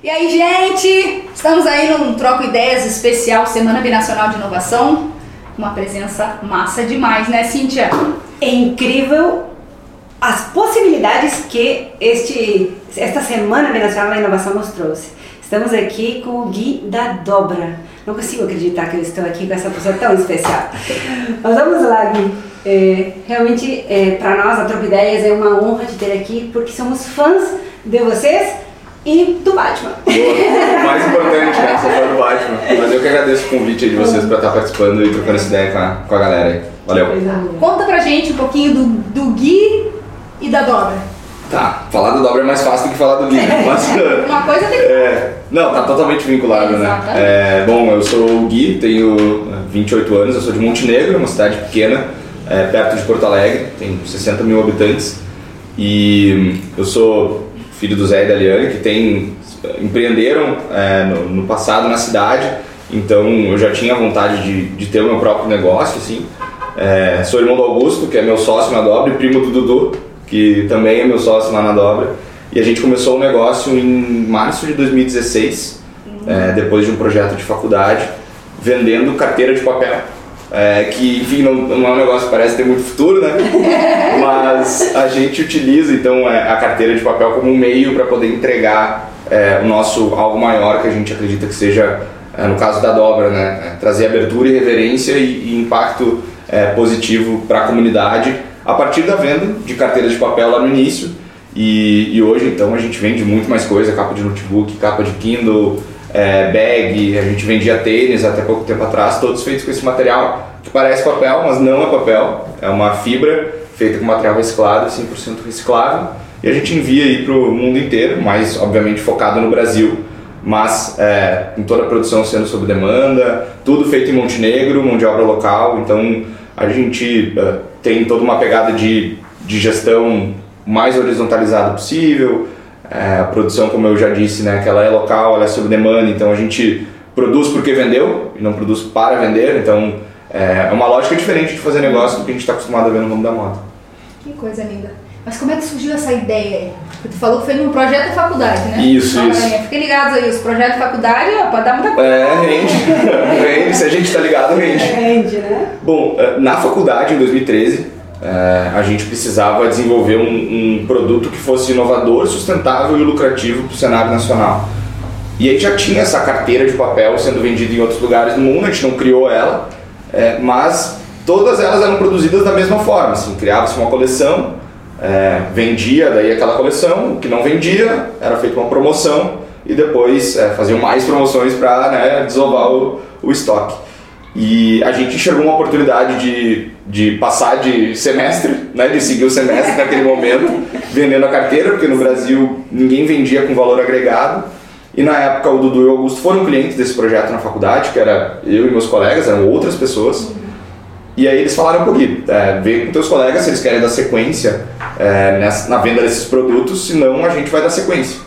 E aí, gente? Estamos aí num Troco Ideias especial Semana Binacional de Inovação. Uma presença massa demais, né, Cíntia? É incrível as possibilidades que este, esta Semana Binacional da Inovação nos trouxe. Estamos aqui com o Gui da Dobra. Não consigo acreditar que eu estou aqui com essa pessoa tão especial. Mas vamos lá, Gui. É, realmente, é, para nós, a Troco Ideias é uma honra te ter aqui, porque somos fãs de vocês e do Batman. Boa. Mais importante, né? Fã do Batman. Mas eu que agradeço o convite aí de vocês para estar participando e trocando essa ideia com a, com a galera aí. Valeu. Conta pra gente um pouquinho do, do Gui e da Dobra. Tá, falar do Dobra é mais fácil do que falar do Gui. Mas, Uma coisa tem que. é, não, tá totalmente vinculado, né? É, bom, eu sou o Gui, tenho é, 28 anos, eu sou de Montenegro, uma cidade pequena, é, perto de Porto Alegre, tem 60 mil habitantes. E hum, eu sou filho do Zé e da Liane, que tem, empreenderam é, no, no passado na cidade, então eu já tinha vontade de, de ter o meu próprio negócio, assim. É, sou irmão do Augusto, que é meu sócio na Dobra, e primo do Dudu, que também é meu sócio lá na Dobra. E a gente começou o negócio em março de 2016, é, depois de um projeto de faculdade, vendendo carteira de papel. É, que, enfim, não, não é um negócio que parece ter muito futuro, né? Mas a gente utiliza, então, é, a carteira de papel como um meio para poder entregar é, o nosso algo maior que a gente acredita que seja, é, no caso da dobra, né? É, trazer abertura e reverência e, e impacto é, positivo para a comunidade a partir da venda de carteiras de papel lá no início. E, e hoje, então, a gente vende muito mais coisa, capa de notebook, capa de Kindle, é, bag, a gente vendia tênis até pouco tempo atrás, todos feitos com esse material que parece papel, mas não é papel, é uma fibra feita com material reciclado, 100% reciclável, e a gente envia aí para o mundo inteiro, mas obviamente focado no Brasil, mas é, com toda a produção sendo sob demanda, tudo feito em Montenegro, mão de obra local, então a gente é, tem toda uma pegada de, de gestão mais horizontalizada possível, é, a produção, como eu já disse, né, que ela é local, ela é sob demanda, então a gente produz porque vendeu e não produz para vender, então é uma lógica diferente de fazer negócio do que a gente está acostumado a ver no mundo da moda. Que coisa linda. Mas como é que surgiu essa ideia aí? Porque tu falou que foi num projeto de faculdade, né? Isso, isso. Fiquem ligados aí, os projetos de faculdade, ó, pode dar muita coisa. É, rende, rende, se a gente está ligado, rende. Rende, né? Bom, eh, na faculdade, em 2013, eh, a gente precisava desenvolver um, um produto que fosse inovador, sustentável e lucrativo para o cenário nacional. E aí já tinha essa carteira de papel sendo vendida em outros lugares do mundo, a gente não criou ela, eh, mas todas elas eram produzidas da mesma forma, assim, criava-se uma coleção, eh, vendia daí aquela coleção, o que não vendia era feita uma promoção e depois eh, faziam mais promoções para né, desovar o, o estoque. E a gente enxergou uma oportunidade de, de passar de semestre, né, de seguir o semestre naquele momento, vendendo a carteira, porque no Brasil ninguém vendia com valor agregado. E na época o Dudu e o Augusto foram clientes desse projeto na faculdade, que era eu e meus colegas, eram outras pessoas. E aí eles falaram Gui, é, vê com teus colegas se eles querem dar sequência é, nessa- na venda desses produtos, senão a gente vai dar sequência.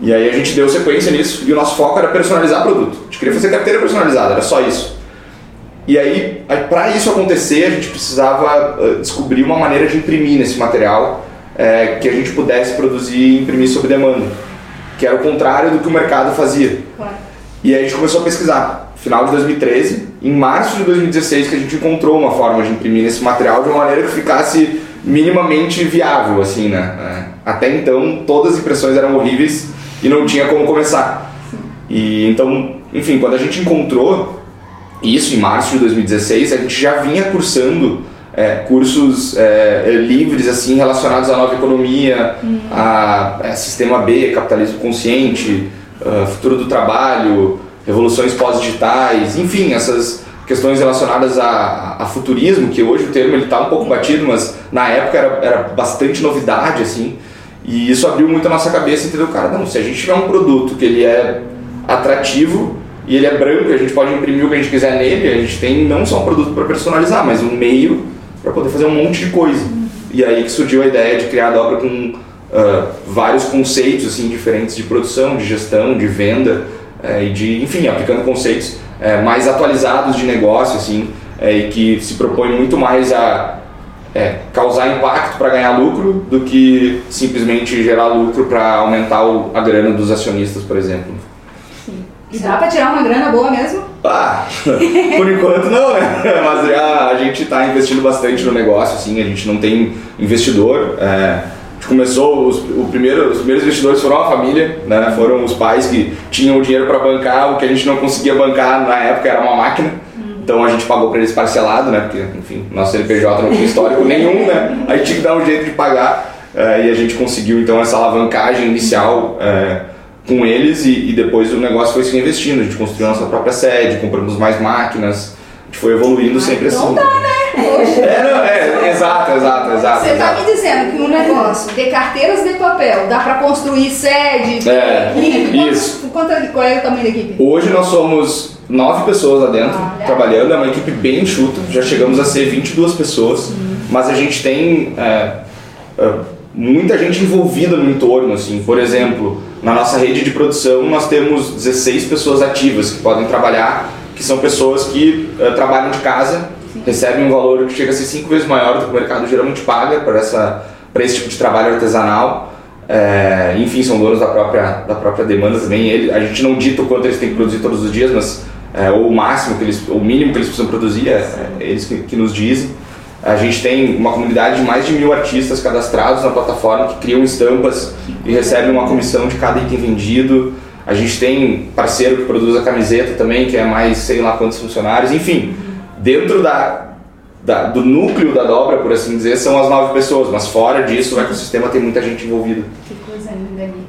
E aí a gente deu sequência nisso e o nosso foco era personalizar produto. A gente queria fazer carteira personalizada, era só isso. E aí, para isso acontecer, a gente precisava eh, descobrir uma maneira de imprimir nesse material eh, que a gente pudesse produzir e imprimir sob demanda, que era o contrário do que o mercado fazia. Claro. E aí a gente começou a pesquisar. Final de 2013, em março de 2016, que a gente encontrou uma forma de imprimir esse material de uma maneira que ficasse minimamente viável, assim, né? É, Até então, todas as impressões eram horríveis e não tinha como começar. E então, enfim, quando a gente encontrou isso em março de 2016, a gente já vinha cursando é, cursos é, livres assim relacionados à nova economia, a, a sistema B, capitalismo consciente, ah, futuro do trabalho, revoluções pós-digitais, enfim, essas questões relacionadas a, a futurismo, que hoje o termo está um pouco batido, mas na época era, era bastante novidade assim. E isso abriu muito a nossa cabeça, entendeu? Cara, não, se a gente tiver um produto que ele é atrativo e ele é branco, e a gente pode imprimir o que a gente quiser nele, a gente tem não só um produto para personalizar, mas um meio para poder fazer um monte de coisa. E aí que surgiu a ideia de criar a dobra com ah, vários conceitos assim diferentes de produção, de gestão, de venda eh, e de, enfim, aplicando conceitos eh, mais atualizados de negócio assim, eh, e que se propõe muito mais a causar impacto para ganhar lucro do que simplesmente gerar lucro para aumentar o, a grana dos acionistas, por exemplo. E dá para tirar uma grana boa mesmo? Ah, por enquanto não, né? Mas já a gente está investindo bastante no negócio, assim, a gente não tem investidor. É, a gente começou, os, o primeiro, os primeiros investidores foram a família, né? Foram os pais que tinham o dinheiro para bancar, o que a gente não conseguia bancar na época era uma máquina. Então a gente pagou para eles parcelado, né? Porque, enfim, nosso CNPJ não tinha histórico nenhum, né? A gente tinha que dar um jeito de pagar. É, e a gente conseguiu então essa alavancagem inicial é, com eles e, e, depois o negócio foi se reinvestindo. A gente construiu nossa própria sede, compramos mais máquinas, a gente foi evoluindo sempre então assim. Não dá, né? Hoje. É, não, é, exato, exato, exato. Você está exato. me dizendo que um negócio de carteiras de papel dá para construir sede, É, equipe, isso. Quanto, quanto, qual é o tamanho da equipe? Hoje nós somos nove pessoas lá dentro Olha. trabalhando, é uma equipe bem enxuta, já chegamos a ser 22 pessoas, mas a gente tem é, é, muita gente envolvida no entorno, assim, por exemplo, na nossa rede de produção nós temos 16 pessoas ativas que podem trabalhar, que são pessoas que é, trabalham de casa, recebem um valor que chega a ser cinco vezes maior do que o mercado geralmente paga para esse tipo de trabalho artesanal. É, enfim, são donos da própria, da própria demanda também. Ele, a gente não dita o quanto eles têm que produzir todos os dias, mas é, o máximo que eles, o mínimo que eles precisam produzir é, é eles que, que nos dizem. A gente tem uma comunidade de mais de mil artistas cadastrados na plataforma que criam estampas e recebem uma comissão de cada item vendido. A gente tem parceiro que produz a camiseta também, que é mais sei lá quantos funcionários. Enfim, dentro da, da, do núcleo da dobra, por assim dizer, são as nove pessoas, mas fora disso o ecossistema tem muita gente envolvida. Que coisa linda ali.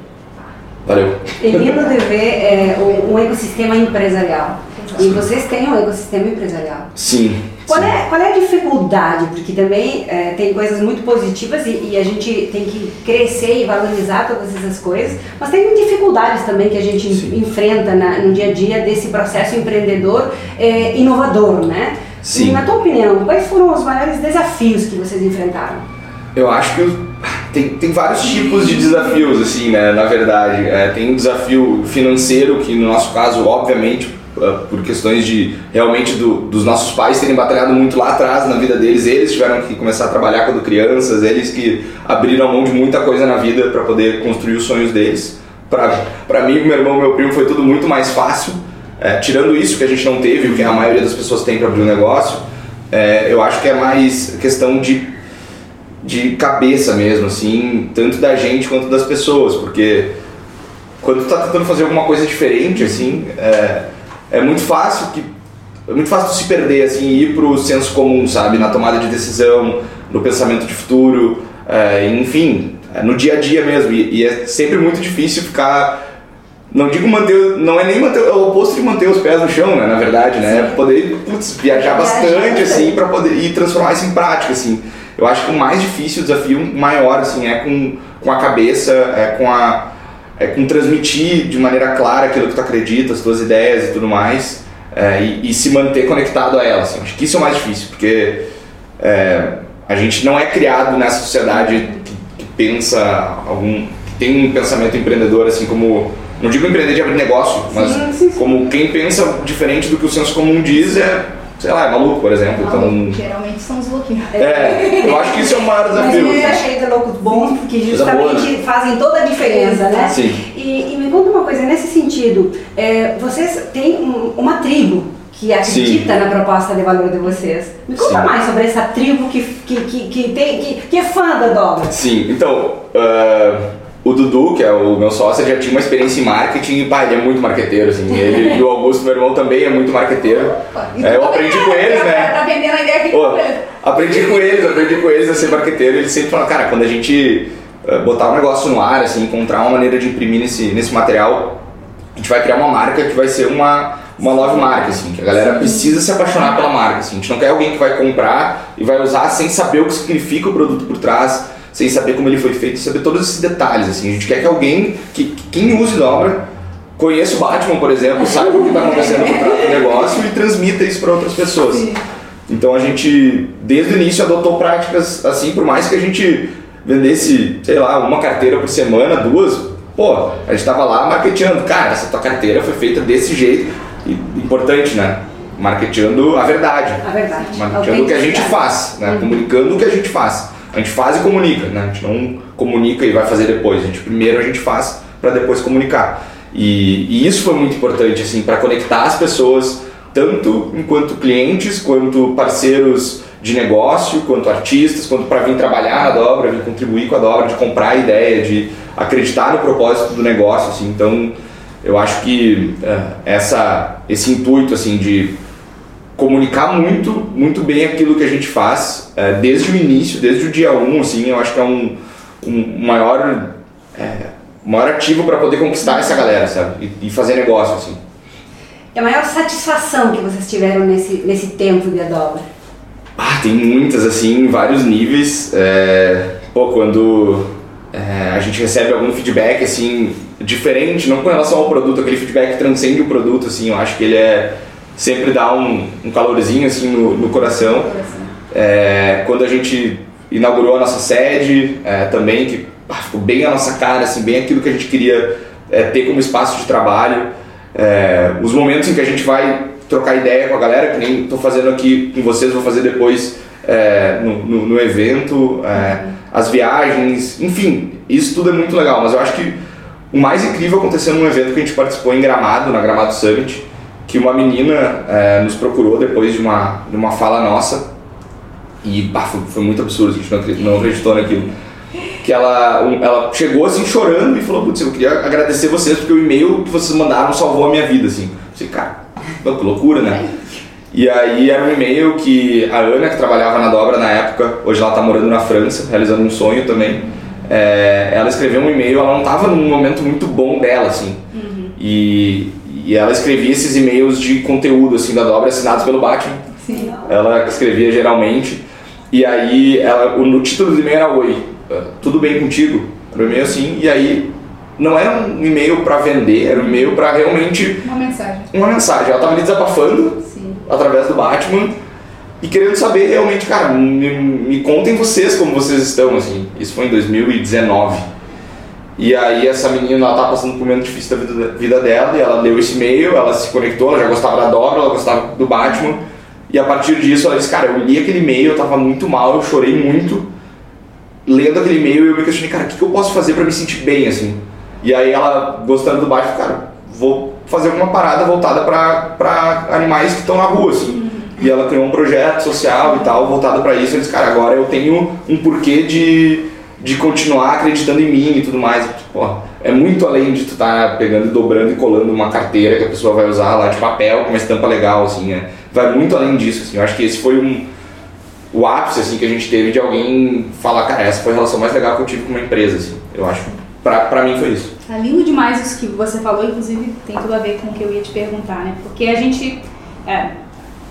Valeu. É lindo de ver é, um ecossistema empresarial. E vocês têm um ecossistema empresarial. Sim. Qual sim. é, qual é a dificuldade? Porque também é, tem coisas muito positivas e, e a gente tem que crescer e valorizar todas essas coisas, mas tem dificuldades também que a gente Sim. enfrenta na- no dia a dia desse processo empreendedor é, inovador, né? Sim. E, na tua opinião, quais foram os maiores desafios que vocês enfrentaram? Eu acho que os- tem, tem vários tipos de desafios, assim, né? Na verdade, É, tem um desafio financeiro, que no nosso caso, obviamente, por questões de realmente do- dos nossos pais terem batalhado muito lá atrás na vida deles, eles tiveram que começar a trabalhar quando crianças, eles que abriram mão de muita coisa na vida para poder construir os sonhos deles. Para mim, meu irmão meu primo foi tudo muito mais fácil. É, tirando isso que a gente não teve, o que a maioria das pessoas tem para abrir um negócio, é, eu acho que é mais questão de de cabeça mesmo, assim, tanto da gente quanto das pessoas, porque quando tu tá tentando fazer alguma coisa diferente, assim, é, é muito fácil que é muito fácil se perder, assim, e ir pro senso comum, sabe, na tomada de decisão, no pensamento de futuro, é, enfim, é no dia a dia mesmo, e, e é sempre muito difícil ficar não digo manter, não é nem manter, é o oposto de manter os pés no chão, né, na verdade, né, é poder putz, viajar bastante, assim, para poder e transformar isso em prática, assim. Eu acho que o mais difícil, o desafio maior, assim, é com, com a cabeça, é com a é com transmitir de maneira clara aquilo que tu acredita, as tuas ideias e tudo mais, é, e, e se manter conectado a elas. Assim. Acho que isso é o mais difícil, porque é, a gente não é criado nessa sociedade que, que pensa algum, que tem um pensamento empreendedor, assim como não digo empreender de abrir negócio, mas Sim, sim, sim. como quem pensa diferente do que o senso comum diz é, sei lá, é maluco, por exemplo. Então, Geralmente são os louquinhos. é, eu acho que isso é o maior Mas desafio. eu já cheio de loucos bons, porque justamente fazem toda a diferença, né? Sim. E, e me conta uma coisa, nesse sentido, é, vocês têm um- uma tribo que acredita na proposta de valor de vocês. Me conta Sim. mais sobre essa tribo que, que, que, que, tem, que, que é fã da dobra. Sim, então, ah, o Dudu, que é o meu sócio, já tinha uma experiência em marketing e, pá, ele é muito marqueteiro, assim. Ele e o Augusto, meu irmão, também é muito marqueteiro. É, eu aprendi é, com eles, né? Tá vendendo a ideia aqui ele. aprendi com eles, aprendi com eles a ser marqueteiro. Eles sempre falam, cara, quando a gente eh, botar um negócio no ar, assim, encontrar uma maneira de imprimir nesse, nesse material, a gente vai criar uma marca que vai ser uma, uma love marca, assim, que a galera precisa se apaixonar pela marca, assim. A gente não quer alguém que vai comprar e vai usar sem saber o que significa o produto por trás, sem saber como ele foi feito, saber todos esses detalhes, assim. A gente quer que alguém, que, que quem use dobra, conheça o Batman, por exemplo, saiba o que está acontecendo por trás do negócio e transmita isso para outras pessoas. Então a gente, desde o início, adotou práticas assim, por mais que a gente vendesse, sei lá, uma carteira por semana, duas, pô, a gente tava lá marketeando, cara, essa tua carteira foi feita desse jeito, e importante, né? marketeando a verdade. A verdade. Marketeando o que a gente faz, né? Comunicando o que a gente faz. A gente faz e comunica, né? A gente não comunica e vai fazer depois. A gente primeiro a gente faz para depois comunicar. E, e, isso foi muito importante assim para conectar as pessoas tanto enquanto clientes quanto parceiros de negócio, quanto artistas, quanto para vir trabalhar na dobra, vir contribuir com a dobra, de comprar a ideia, de acreditar no propósito do negócio, assim. Então, eu acho que é, essa esse intuito assim de comunicar muito, muito bem aquilo que a gente faz, é, desde o início, desde o dia 1, um, assim, eu acho que é um, um maior, é, maior ativo para poder conquistar essa galera, sabe? E, e, fazer negócio, assim. E a maior satisfação que vocês tiveram nesse, nesse tempo de dobra? Ah, tem muitas, assim, em vários níveis. É, pô, quando é, a gente recebe algum feedback, assim, diferente, não com relação ao produto, aquele feedback transcende o produto, assim, eu acho que ele é sempre dá um, um calorzinho assim no, no coração. É, quando a gente inaugurou a nossa sede é, também, que ah, ficou bem a nossa cara, assim, bem aquilo que a gente queria é, ter como espaço de trabalho. É, os momentos em que a gente vai trocar ideia com a galera, que nem estou fazendo aqui com vocês, vou fazer depois é, no, no, no, evento, é, as viagens, enfim, isso tudo é muito legal, mas eu acho que o mais incrível aconteceu num evento que a gente participou em Gramado, na Gramado Summit, que uma menina é, nos procurou depois de uma, de uma fala nossa e bah, foi, foi, muito absurdo, a gente não acreditou, não acreditou naquilo. Que ela, um, ela chegou assim chorando e falou: Putz, eu queria agradecer vocês porque o e-mail que vocês mandaram salvou a minha vida. Assim, eu falei, cara, que loucura, né? E aí era um e-mail que a Ana, que trabalhava na dobra na época, hoje ela está morando na França, realizando um sonho também. É, ela escreveu um e-mail, ela não estava num momento muito bom dela, assim. Uhum. E, e ela escrevia esses e-mails de conteúdo assim da dobra assinados pelo Batman. Sim. Ela escrevia geralmente. E aí ela, o, título do e-mail era Oi, ah, tudo bem contigo? Era um e-mail assim, e aí não era um e-mail para vender, era um e-mail para realmente. Uma mensagem. Uma mensagem. Ela tava ali desabafando Sim. através do Batman e querendo saber realmente, cara, me, me contem vocês como vocês estão, assim. Isso foi em 2019. E aí essa menina, ela tá passando por um momento difícil da vida, vida dela, e ela leu esse e-mail, ela se conectou, ela já gostava da dobra, ela gostava do Batman, e a partir disso ela disse, cara, eu li aquele e-mail, eu tava muito mal, eu chorei muito, lendo aquele e-mail, eu me questionei, cara, o que, que eu posso fazer para me sentir bem, assim? E aí ela, gostando do Batman, cara, vou fazer uma parada voltada para animais que estão na rua, assim. E ela criou um projeto social e tal, voltado para isso, disse, cara, agora eu tenho um porquê de de continuar acreditando em mim e tudo mais. Pô, é muito além de tu estar tá pegando, dobrando e colando uma carteira que a pessoa vai usar lá de papel com uma estampa legal, assim, é. vai muito além disso, assim. Eu acho que esse foi um o ápice assim que a gente teve de alguém falar, cara, essa foi a relação mais legal que eu tive com uma empresa, assim. Eu acho, pra, pra mim foi isso. Tá lindo demais isso que você falou, inclusive tem tudo a ver com o que eu ia te perguntar, né? Porque a gente é,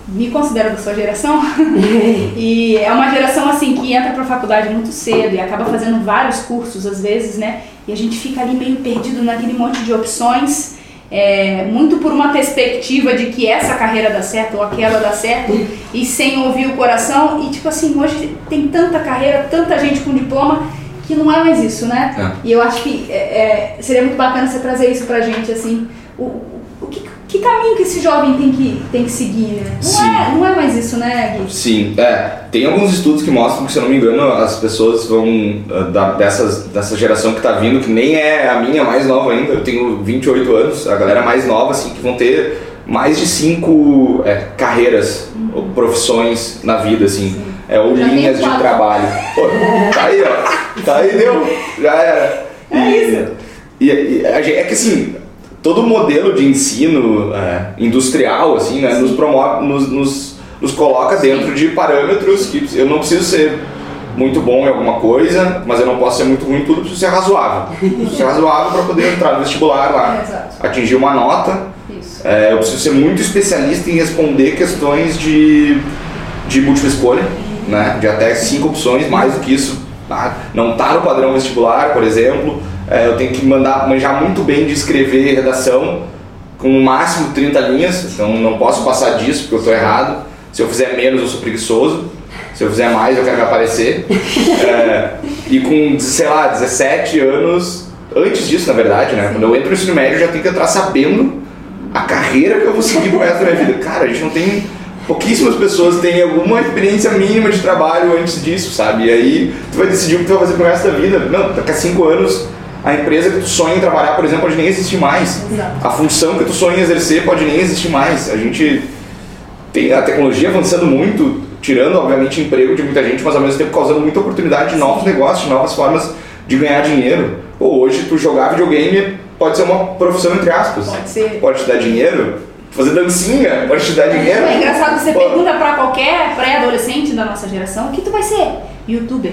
me considero da sua geração e é uma geração assim que entra para a faculdade muito cedo e acaba fazendo vários cursos às vezes, né? E a gente fica ali meio perdido naquele monte de opções, é, muito por uma perspectiva de que essa carreira dá certo ou aquela dá certo e sem ouvir o coração. E tipo assim, hoje tem tanta carreira, tanta gente com diploma que não é mais isso, né? É. E eu acho que é, é seria muito bacana você trazer isso pra gente, assim, o, o que, caminho que esse jovem tem que, tem que seguir, né? Não, é, não é mais isso, né, Gui? Sim, é. Tem alguns estudos que mostram que, se eu não me engano, as pessoas vão, uh, da, dessas, dessa geração que está vindo, que nem é a minha mais nova ainda, eu tenho 28 anos, a galera mais nova, assim, que vão ter mais de cinco é, carreiras uhum. ou profissões na vida, assim. Sim. É, ou Já linhas de trabalho. Pô, tá aí, ó. Tá aí, deu. Já era. É e, isso. E, e, é que assim, todo modelo de ensino é, industrial assim, né, nos promove, nos, nos, nos coloca dentro de parâmetros que eu não preciso ser muito bom em alguma coisa, mas eu não posso ser muito ruim em tudo, preciso ser razoável. Preciso ser razoável para poder entrar no vestibular lá, é, atingir uma nota. É, eu preciso ser muito especialista em responder questões de, de múltipla escolha, né, de até cinco opções, mais do que isso. Tá? Não está no padrão vestibular, por exemplo é, eu tenho que mandar, manjar muito bem de escrever redação com no máximo 30 linhas, então não posso passar disso porque eu estou errado. Se eu fizer menos, eu sou preguiçoso. Se eu fizer mais, eu quero me aparecer. É, e com, sei lá, 17 anos, antes disso, na verdade, né? Quando eu entro no ensino médio, eu já tenho que entrar sabendo a carreira que eu vou seguir pro resto da minha vida. Cara, a gente não tem. Pouquíssimas pessoas têm alguma experiência mínima de trabalho antes disso, sabe? E aí tu vai decidir o que tu vai fazer pro resto da vida. Não, daqui a cinco anos a empresa que tu sonha em trabalhar, por exemplo, pode nem existir mais. Exato. A função que tu sonha em exercer pode nem existir mais. A gente tem a tecnologia avançando muito, tirando, obviamente, emprego de muita gente, mas ao mesmo tempo causando muita oportunidade de novos negócios, de novas formas de ganhar dinheiro. Pô, hoje tu jogar videogame pode ser uma profissão entre aspas. Pode ser. Pode te dar dinheiro. Fazer dancinha pode te dar dinheiro. É engraçado, você Pô, pergunta pra qualquer pré-adolescente da nossa geração, o que tu vai ser? Youtuber,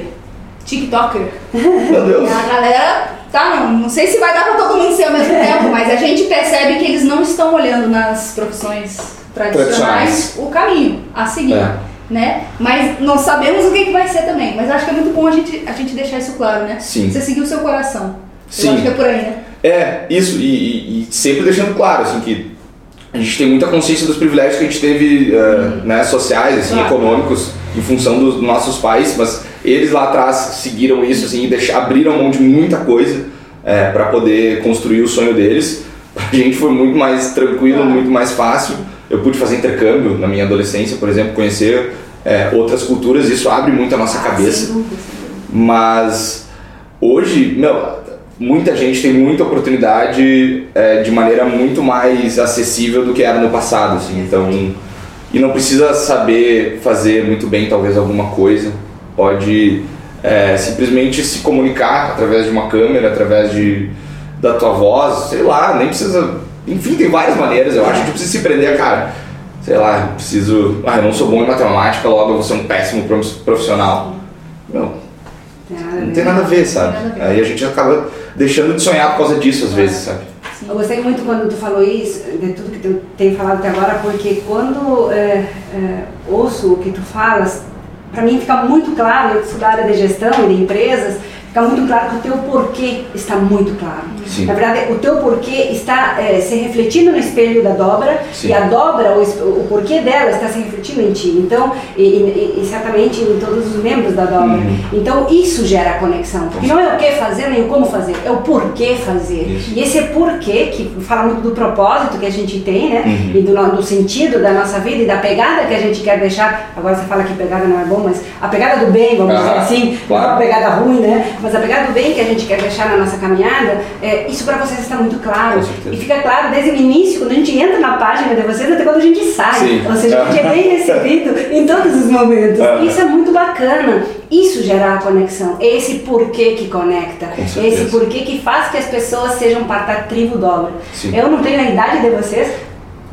TikToker. Meu Deus. A galera, tá, não, não sei se vai dar pra todo mundo ser ao mesmo tempo, mas a gente percebe que eles não estão olhando nas profissões tradicionais, Tradicionais. o caminho a seguir. É. Né? Mas não sabemos o que, que vai ser também. Mas acho que é muito bom a gente, a gente deixar isso claro, né? Sim. Você seguir o seu coração. Sim. Eu acho que é por aí, né? É, isso, e, e- e sempre deixando claro, assim, que a gente tem muita consciência dos privilégios que a gente teve, eh, né, sociais, assim, Claro. econômicos, em função dos nossos pais, mas eles lá atrás seguiram isso, assim, e deixar, abriram mão de muita coisa para poder construir o sonho deles. Pra gente foi muito mais tranquilo, muito mais fácil. Eu pude fazer intercâmbio na minha adolescência, por exemplo, conhecer eh, outras culturas, isso abre muito a nossa Ah, cabeça. Mas hoje, meu, muita gente tem muita oportunidade é, de maneira muito mais acessível do que era no passado, assim. Então, e não precisa saber fazer muito bem talvez alguma coisa. Pode é, simplesmente se comunicar através de uma câmera, através de da tua voz, sei lá, nem precisa. Enfim, tem várias maneiras. Eu acho que a gente precisa se prender, cara. Sei lá, eu preciso. Ah, eu não sou bom em matemática, logo eu vou ser um péssimo prof- profissional. Não, não tem nada a ver, sabe? Aí a gente acaba deixando de sonhar por causa disso às vezes, sabe? Eu gostei muito quando tu falou isso, de tudo que tu tem falado até agora, porque quando é, é, ouço o que tu falas, para mim fica muito claro, eu sou da área de gestão e de empresas, fica muito claro que o teu porquê está muito claro. Sim. Na verdade, o teu porquê está é, se refletindo no espelho da dobra Sim. e a dobra, o, o porquê dela está se refletindo em ti. Então, e, e- e certamente em todos os membros da dobra. Uhum. Então, isso gera a conexão. Porque não é o que fazer nem o como fazer, é o porquê fazer. Isso. E esse é porquê, que fala muito do propósito que a gente tem, né? Uhum. E do, do sentido da nossa vida e da pegada que a gente quer deixar. Agora você fala que pegada não é bom, mas a pegada do bem, vamos Ah, dizer assim, claro. não a pegada ruim, né? Mas a pegada do bem que a gente quer deixar na nossa caminhada, é, isso para vocês está muito claro. E fica claro desde o início, quando a gente entra na página de vocês, até quando a gente sai. Sim. Ou seja, a gente é bem recebido em todos os momentos. Isso é muito bacana. Isso gera a conexão. Esse porquê que conecta. Esse porquê que faz que as pessoas sejam parte da tribo dobra. Sim. Eu não tenho a idade de vocês,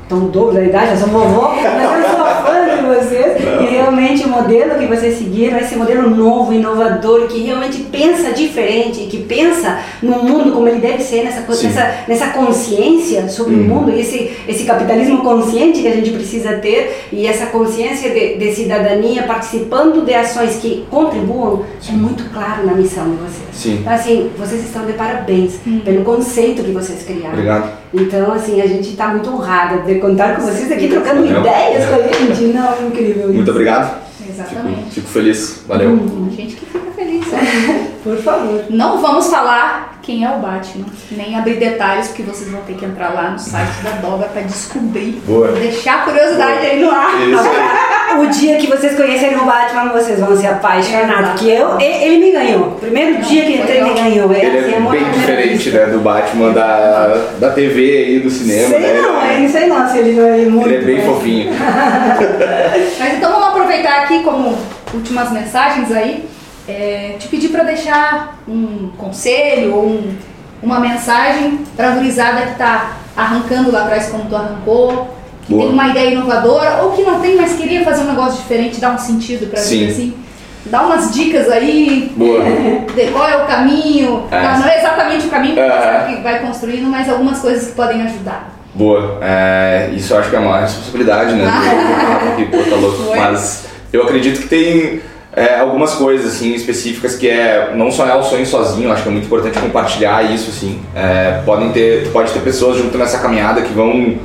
estão dobro da idade, eu sou vovó, mas eu sou fã de vocês. Realmente o modelo que vocês seguiram é esse modelo novo, inovador, que realmente pensa diferente, que pensa no mundo como ele deve ser, nessa, Sim. nessa, nessa consciência sobre o Uhum. mundo, e esse, esse capitalismo consciente que a gente precisa ter, e essa consciência de, de cidadania participando de ações que contribuam, é muito claro na missão de vocês. Sim. Então, assim, vocês estão de parabéns pelo conceito que vocês criaram. Obrigado. Então, assim, a gente está muito honrada de contar com vocês aqui, trocando Valeu. ideias com a gente. Não, é incrível Muito isso. obrigado. Exatamente. Fico, fico feliz. Valeu. A gente que fica feliz. né? Por favor. Não vamos falar quem é o Batman, nem abrir detalhes, porque vocês vão ter que entrar lá no site da Dobra para descobrir. Boa. Deixar a curiosidade aí no ar. Isso aí. O dia que vocês conhecerem o Batman, vocês vão se apaixonar. Porque eu, e- ele me ganhou. O primeiro dia que entrei, ele me ganhou. É, Ele assim, é à bem diferente, né, do Batman da, da TV e do cinema, Sei né? não, ele sei não se ele não é muito. Ele é bem né? fofinho. Mas então vamos aproveitar aqui como últimas mensagens aí, é, te pedir para deixar um conselho ou um- uma mensagem para a gurizada que está arrancando lá atrás como tu arrancou, Boa. tem uma ideia inovadora ou que não tem, mas queria fazer um negócio diferente, dar um sentido para vida assim. Dá umas dicas aí, Boa. de qual é o caminho, É. não, é exatamente o caminho que você É. vai construindo, mas algumas coisas que podem ajudar. Boa. É, isso eu acho que é uma responsabilidade, né? do- que pô, tá louco. Foi. Mas eu acredito que tem é, algumas coisas assim específicas que é não sonhar o sonho sozinho. Acho que é muito importante compartilhar isso, assim. É, podem ter, pode ter pessoas junto nessa caminhada que vão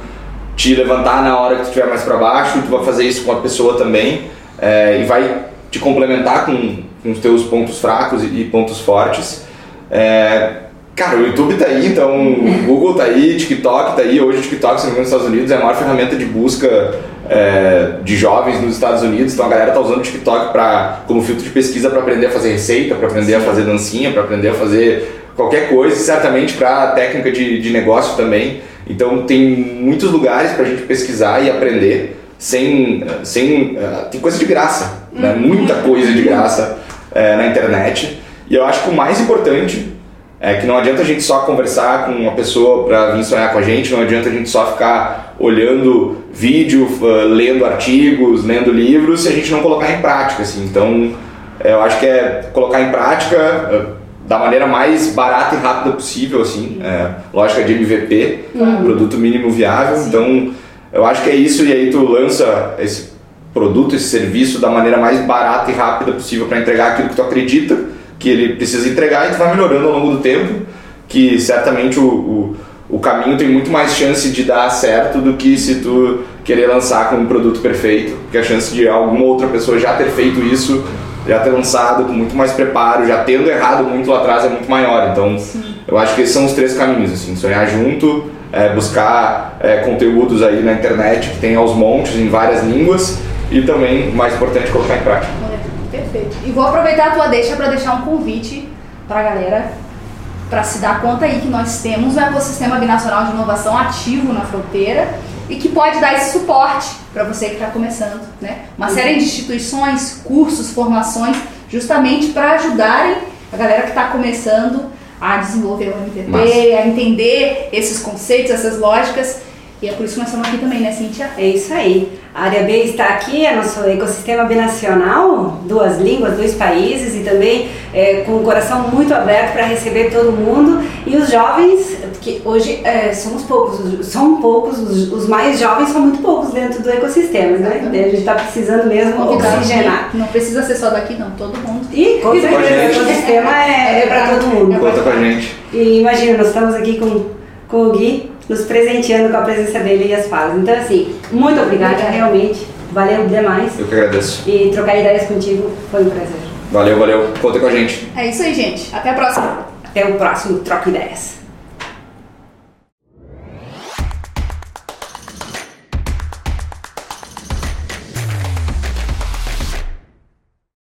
te levantar na hora que tu estiver mais para baixo. Tu vai fazer isso com a pessoa também é, e vai te complementar com, com os teus pontos fracos e, pontos fortes. É, Cara, o YouTube tá aí, então o Google tá aí, TikTok tá aí. Hoje o TikTok, se não me engano, nos Estados Unidos é a maior ferramenta de busca é, de jovens nos Estados Unidos. Então a galera tá usando o TikTok pra, como filtro de pesquisa para aprender a fazer receita, para aprender Sim. a fazer dancinha, para aprender a fazer qualquer coisa, certamente para técnica de, de negócio também. Então tem muitos lugares para a gente pesquisar e aprender sem, sem uh, tem coisa de graça, né? Uhum. muita coisa de graça uh, na internet. E eu acho que o mais importante é que não adianta a gente só conversar com uma pessoa para vir sonhar com a gente, não adianta a gente só ficar olhando vídeo, uh, lendo artigos, lendo livros, se a gente não colocar em prática. Assim. Então, eu acho que é colocar em prática da maneira mais barata e rápida possível, assim, é, lógica de MVP, uhum. produto mínimo viável. Sim. Então, eu acho que é isso, e aí tu lança esse produto, esse serviço da maneira mais barata e rápida possível para entregar aquilo que tu acredita que ele precisa entregar e tu vai melhorando ao longo do tempo, que certamente o, o, o caminho tem muito mais chance de dar certo do que se tu querer lançar com um produto perfeito, porque a chance de alguma outra pessoa já ter feito isso, já ter lançado com muito mais preparo, já tendo errado muito lá atrás é muito maior. Então, Sim. eu acho que esses são os três caminhos, assim, sonhar junto, é, buscar é, conteúdos aí na internet que tem aos montes em várias línguas e também, mais importante, colocar em prática. Perfeito. E vou aproveitar a tua deixa para deixar um convite para a galera para se dar conta aí que nós temos um ecossistema binacional de inovação ativo na fronteira e que pode dar esse suporte para você que está começando, né? Uma uhum. série de instituições, cursos, formações, justamente para ajudarem a galera que está começando a desenvolver o MVP, Massa. a entender esses conceitos, essas lógicas. E é por isso que nós estamos aqui também, né, Cíntia? É isso aí. A área B está aqui, é nosso ecossistema binacional, duas línguas, dois países e também é, com o coração muito aberto para receber todo mundo. E os jovens, que hoje é, somos poucos, são poucos, os, os, mais jovens são muito poucos dentro do ecossistema, né? A gente está precisando mesmo oxigenar. Não precisa ser só daqui, não, todo mundo. E com certeza, o ecossistema é, é para todo mundo. Conta com a gente. E imagina, nós estamos aqui com, com o Gui nos presenteando com a presença dele e as falas. Então, assim, muito obrigada, realmente. Valeu demais. Eu que agradeço. E trocar ideias contigo foi um prazer. Valeu, valeu. Conta com a gente. É isso aí, gente. Até a próxima. Até o próximo Troca Ideias.